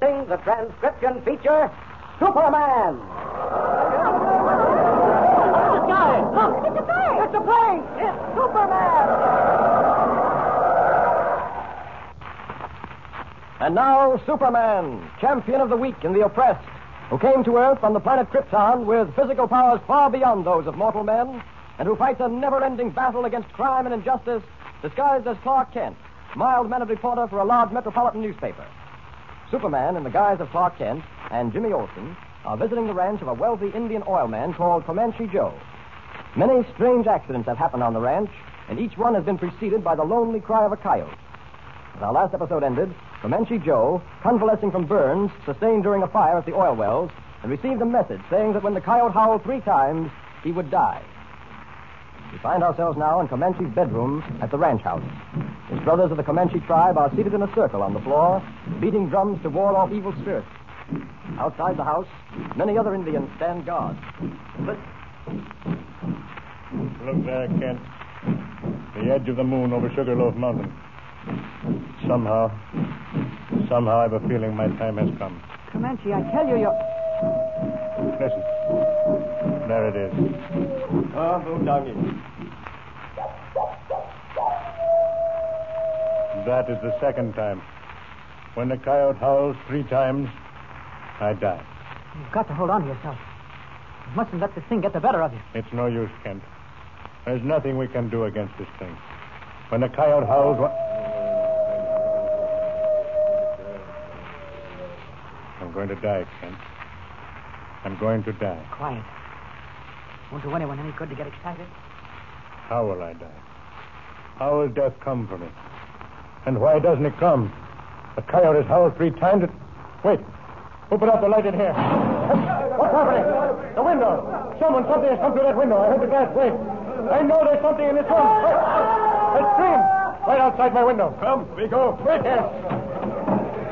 The transcription feature, Superman. Guy. Look, it's a plane. It's a plane. It's Superman. And now, Superman, champion of the weak and the oppressed, who came to Earth on the planet Krypton with physical powers far beyond those of mortal men, and who fights a never ending battle against crime and injustice, disguised as Clark Kent, mild mannered reporter for a large metropolitan newspaper. Superman, in the guise of Clark Kent, and Jimmy Olsen are visiting the ranch of a wealthy Indian oil man called Comanche Joe. Many strange accidents have happened on the ranch, and each one has been preceded by the lonely cry of a coyote. As our last episode ended, Comanche Joe, convalescing from burns sustained during a fire at the oil wells, had received a message saying that when the coyote howled three times, he would die. We find ourselves now in Comanche's bedroom at the ranch house. His brothers of the Comanche tribe are seated in a circle on the floor, beating drums to ward off evil spirits. Outside the house, many other Indians stand guard. But Look there, Kent. The edge of the moon over Sugarloaf Mountain. Somehow, somehow I have a feeling my time has come. Comanche, I tell you, you're. Listen. There it is. Ah, Boondoggy. That is the second time. When the coyote howls three times, I die. You've got to hold on to yourself. You mustn't let this thing get the better of you. It's no use, Kent. There's nothing we can do against this thing. When the coyote howls, wha- I'm going to die, Kent. I'm going to die. Quiet. Won't do anyone any good to get excited. How will I die? How will death come for me? And why doesn't it come? The coyote has howled three times. It... Wait. Open up the light in here. What's happening? The window. Someone, something has come through that window. I heard the glass break. I know there's something in this room. Wait. A scream. Right outside my window. Come, we go. Wait there.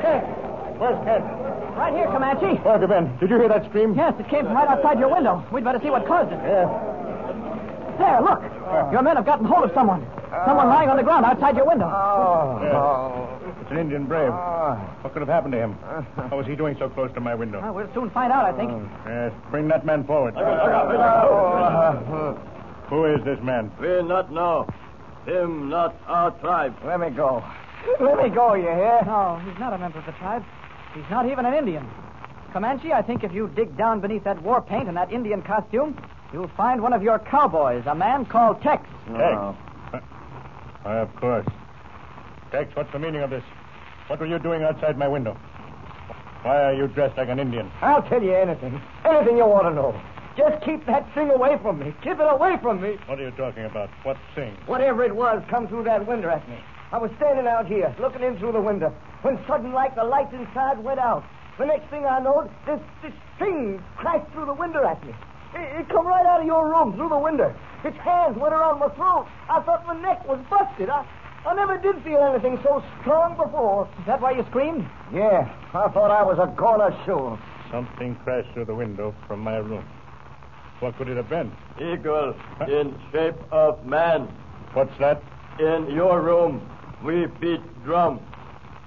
Kent. Where's Kent? Right here, Comanche. Where have you been? Did you hear that scream? Yes, it came from right outside your window. We'd better see what caused it. Yeah. There, look. Uh. Your men have gotten hold of someone. Someone lying on the ground outside your window. Oh, yeah. Oh. It's an Indian brave. Ah. What could have happened to him? Uh-huh. How was he doing so close to my window? Well, we'll soon find out, I think. Uh, yes, bring that man forward. Who is this man? We not know. Him not our tribe. Let me go. Let me go, you hear? No, he's not a member of the tribe. He's not even an Indian. Comanche, I think if you dig down beneath that war paint and that Indian costume, you'll find one of your cowboys, a man called Tex. Tex. Why, of course. Tex, what's the meaning of this? What were you doing outside my window? Why are you dressed like an Indian? I'll tell you anything. Anything you want to know. Just keep that thing away from me. Keep it away from me. What are you talking about? What thing? Whatever it was come through that window at me. I was standing out here, looking in through the window, when sudden like the lights inside went out. The next thing I knowed, this this thing crashed through the window at me. It, it come right out of your room through the window. Its hands went around my throat. I thought my neck was busted. I, I never did feel anything so strong before. Is that why you screamed? Yeah, I thought I was a goner sure. Something crashed through the window from my room. What could it have been? Eagle in shape of man. What's that? In your room, we beat drum.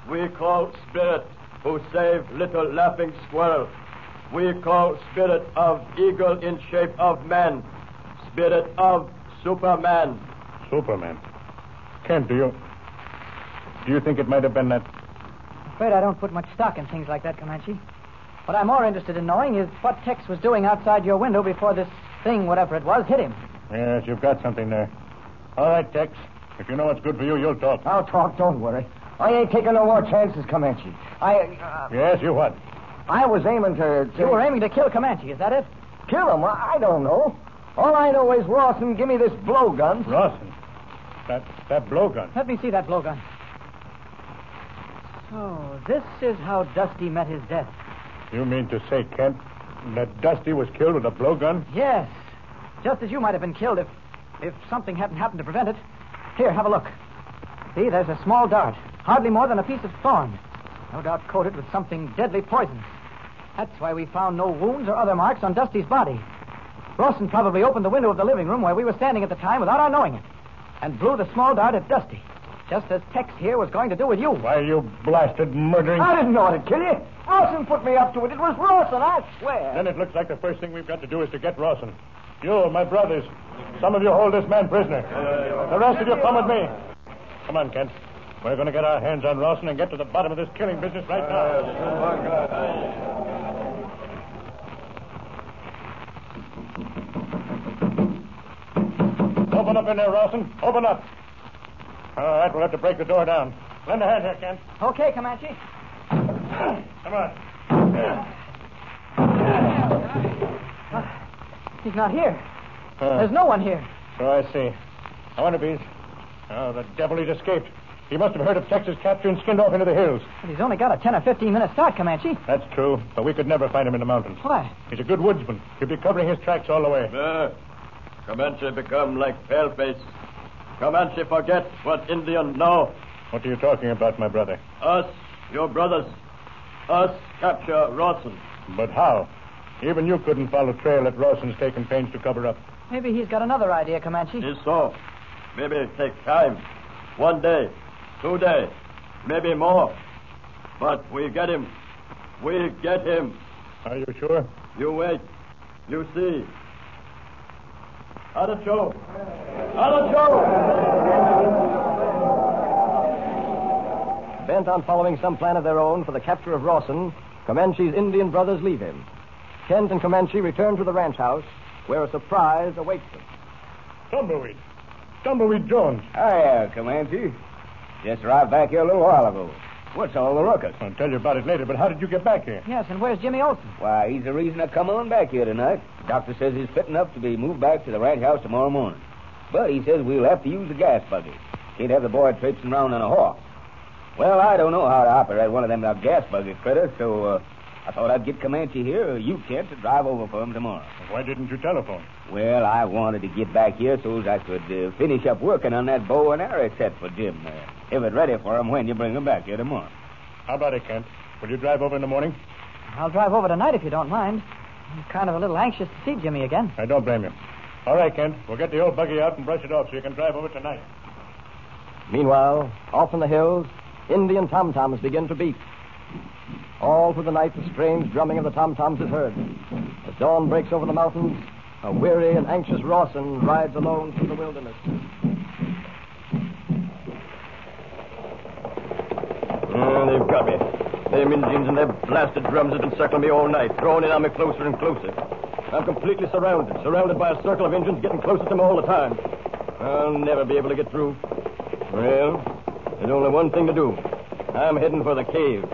We call spirit who save little laughing squirrel. We call spirit of eagle in shape of man. Spirit of Superman. Superman. Kent, do you. Do you think it might have been that. Afraid I don't put much stock in things like that, Comanche. What I'm more interested in knowing is what Tex was doing outside your window before this thing, whatever it was, hit him. Yes, you've got something there. All right, Tex. If you know what's good for you, you'll talk. I'll talk, don't worry. I ain't taking no more chances, Comanche. I, uh, Yes, you what? I was aiming to, to You were aiming to kill Comanche, is that it? kill him. I, I don't know. All I know is Rawson give me this blowgun. Rawson. That that blowgun. Let me see that blowgun. So, this is how Dusty met his death. You mean to say, Kent, that Dusty was killed with a blowgun? Yes. Just as you might have been killed if if something hadn't happened to prevent it. Here, have a look. See, there's a small dart, hardly more than a piece of thorn. No doubt coated with something deadly poisonous. That's why we found no wounds or other marks on Dusty's body. Rawson probably opened the window of the living room where we were standing at the time without our knowing it, and blew the small dart at Dusty, just as Tex here was going to do with you. Why, you blasted murdering. I didn't know how to kill you. Rawson put me up to it. It was Rawson, I swear. Then it looks like the first thing we've got to do is to get Rawson. You, my brothers, some of you hold this man prisoner. The rest of you come with me. Come on, Kent. We're going to get our hands on Rawson and get to the bottom of this killing business right now. Open up in there, Rawson. Open up. All right, we'll have to break the door down. Lend a hand here, Kent. Okay, Comanche. Come on. He's not here. Uh, There's no one here. So I see. I wonder if he's. Oh, the devil, he's escaped. He must have heard of Tex's capture and skinned off into the hills. But he's only got a 10 or 15 minute start, Comanche. That's true, but we could never find him in the mountains. Why? He's a good woodsman. He'll be covering his tracks all the way. Uh, Comanche become like paleface. Comanche forget what Indian know. What are you talking about, my brother? Us, your brothers. Us capture Rawson. But how? Even you couldn't follow trail that Rawson's taken pains to cover up. Maybe he's got another idea, Comanche. Is so. Maybe it take time. One day, two days, maybe more. But we get him. We get him. Are you sure? You wait. You see. Other Joe. Other Joe. Bent on following some plan of their own for the capture of Rawson, Comanche's Indian brothers leave him. Kent and Comanche return to the ranch house, where a surprise awaits them. Tumbleweed. Tumbleweed Jones. Hiya, Comanche. Just arrived back here a little while ago. What's all the ruckus? I'll tell you about it later, but how did you get back here? Yes, and where's Jimmy Olsen? Why, he's the reason I come on back here tonight. The doctor says he's fit enough to be moved back to the ranch house tomorrow morning. But he says we'll have to use the gas buggy. Can't have the boy traipsing around on a horse. Well, I don't know how to operate one of them gas buggy critters, so uh, I thought I'd get Comanche here, or you, Kent, to drive over for him tomorrow. Why didn't you telephone? Well, I wanted to get back here so as I could uh, finish up working on that bow and arrow set for Jim. Uh, have it ready for him when you bring him back here tomorrow. How about it, Kent? Will you drive over in the morning? I'll drive over tonight if you don't mind. I'm kind of a little anxious to see Jimmy again. I don't blame you. All right, Kent. We'll get the old buggy out and brush it off so you can drive over tonight. Meanwhile, off in the hills, Indian tom toms begin to beat. All through the night, the strange drumming of the tom toms is heard. As dawn breaks over the mountains, a weary and anxious Rawson rides alone through the wilderness. Mm, they've got me. Them Indians and their blasted drums have been circling me all night, throwing in on me closer and closer. I'm completely surrounded, surrounded by a circle of Indians getting closer to me all the time. I'll never be able to get through. Well, there's only one thing to do. I'm heading for the cave.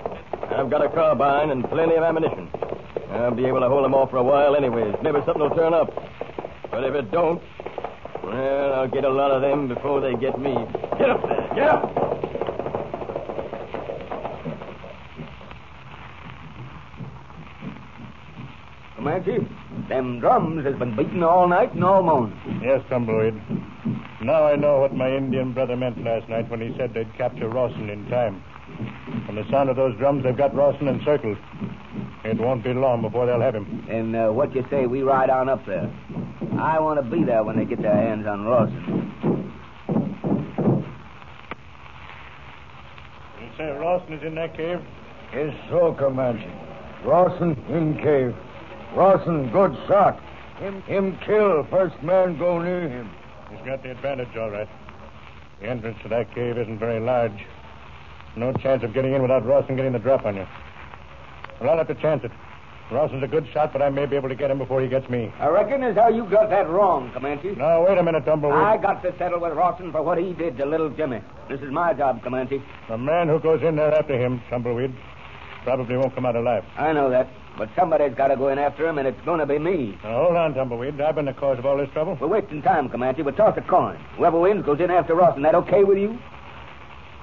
I've got a carbine and plenty of ammunition. I'll be able to hold them off for a while anyways. Maybe something will turn up. But if it don't, well, I'll get a lot of them before they get me. Get up there! Get up! Comanche, them drums has been beating all night and all morning. Yes, Tumbleweed. Now I know what my Indian brother meant last night when he said they'd capture Rawson in time. From the sound of those drums, they've got Rawson encircled. It won't be long before they'll have him. And uh, what you say we ride on up there? I want to be there when they get their hands on Rawson. You say Rawson is in that cave? Yes, so, Comanche. Rawson in cave. Rawson, good shot. Him, him kill. First man go near him. He's got the advantage, all right. The entrance to that cave isn't very large. No chance of getting in without Rawson getting the drop on you. Well, I'll have to chance it. Rawson's a good shot, but I may be able to get him before he gets me. I reckon as how you got that wrong, Comanche. Now, wait a minute, Tumbleweed. I got to settle with Rawson for what he did to little Jimmy. This is my job, Comanche. The man who goes in there after him, Tumbleweed, probably won't come out alive. I know that. But somebody's got to go in after him, and it's going to be me. Now, hold on, Tumbleweed. I've been the cause of all this trouble. We're wasting time, Comanche. We'll toss a coin. Whoever wins goes in after Rawson. That okay with you?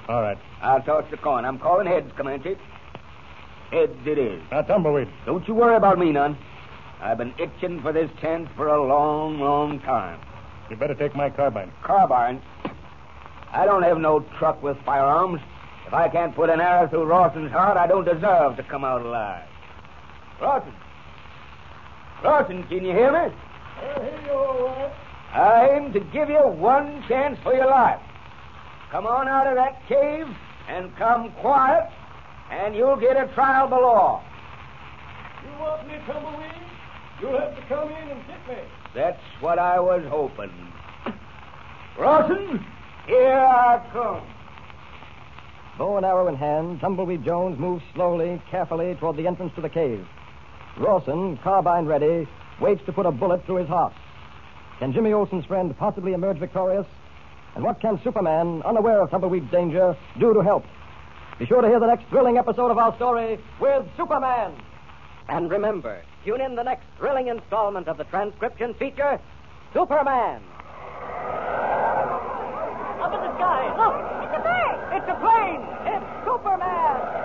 All right. I'll toss the coin. I'm calling heads, Comanche. heads it is. Now, Tumbleweed. Don't you worry about me none. I've been itching for this chance for a long, long time. You better take my carbine. Carbine. I don't have no truck with firearms. If I can't put an arrow through Rawson's heart, I don't deserve to come out alive. Rawson. Rawson, can you hear me? I hear you all right. I aim to give you one chance for your life. Come on out of that cave and come quiet, and you'll get a trial by law. You want me, Tumbleweed? You'll have to come in and get me. That's what I was hoping. Rawson, here I come. Bow and arrow in hand, Tumbleweed Jones moves slowly, carefully toward the entrance to the cave. Rawson, carbine ready, waits to put a bullet through his heart. Can Jimmy Olsen's friend possibly emerge victorious? And what can Superman, unaware of Tumbleweed's danger, do to help? Be sure to hear the next thrilling episode of our story with Superman. And remember, tune in the next thrilling installment of the transcription feature, Superman. Up in the sky, look! It's a bird! It's a plane! It's Superman!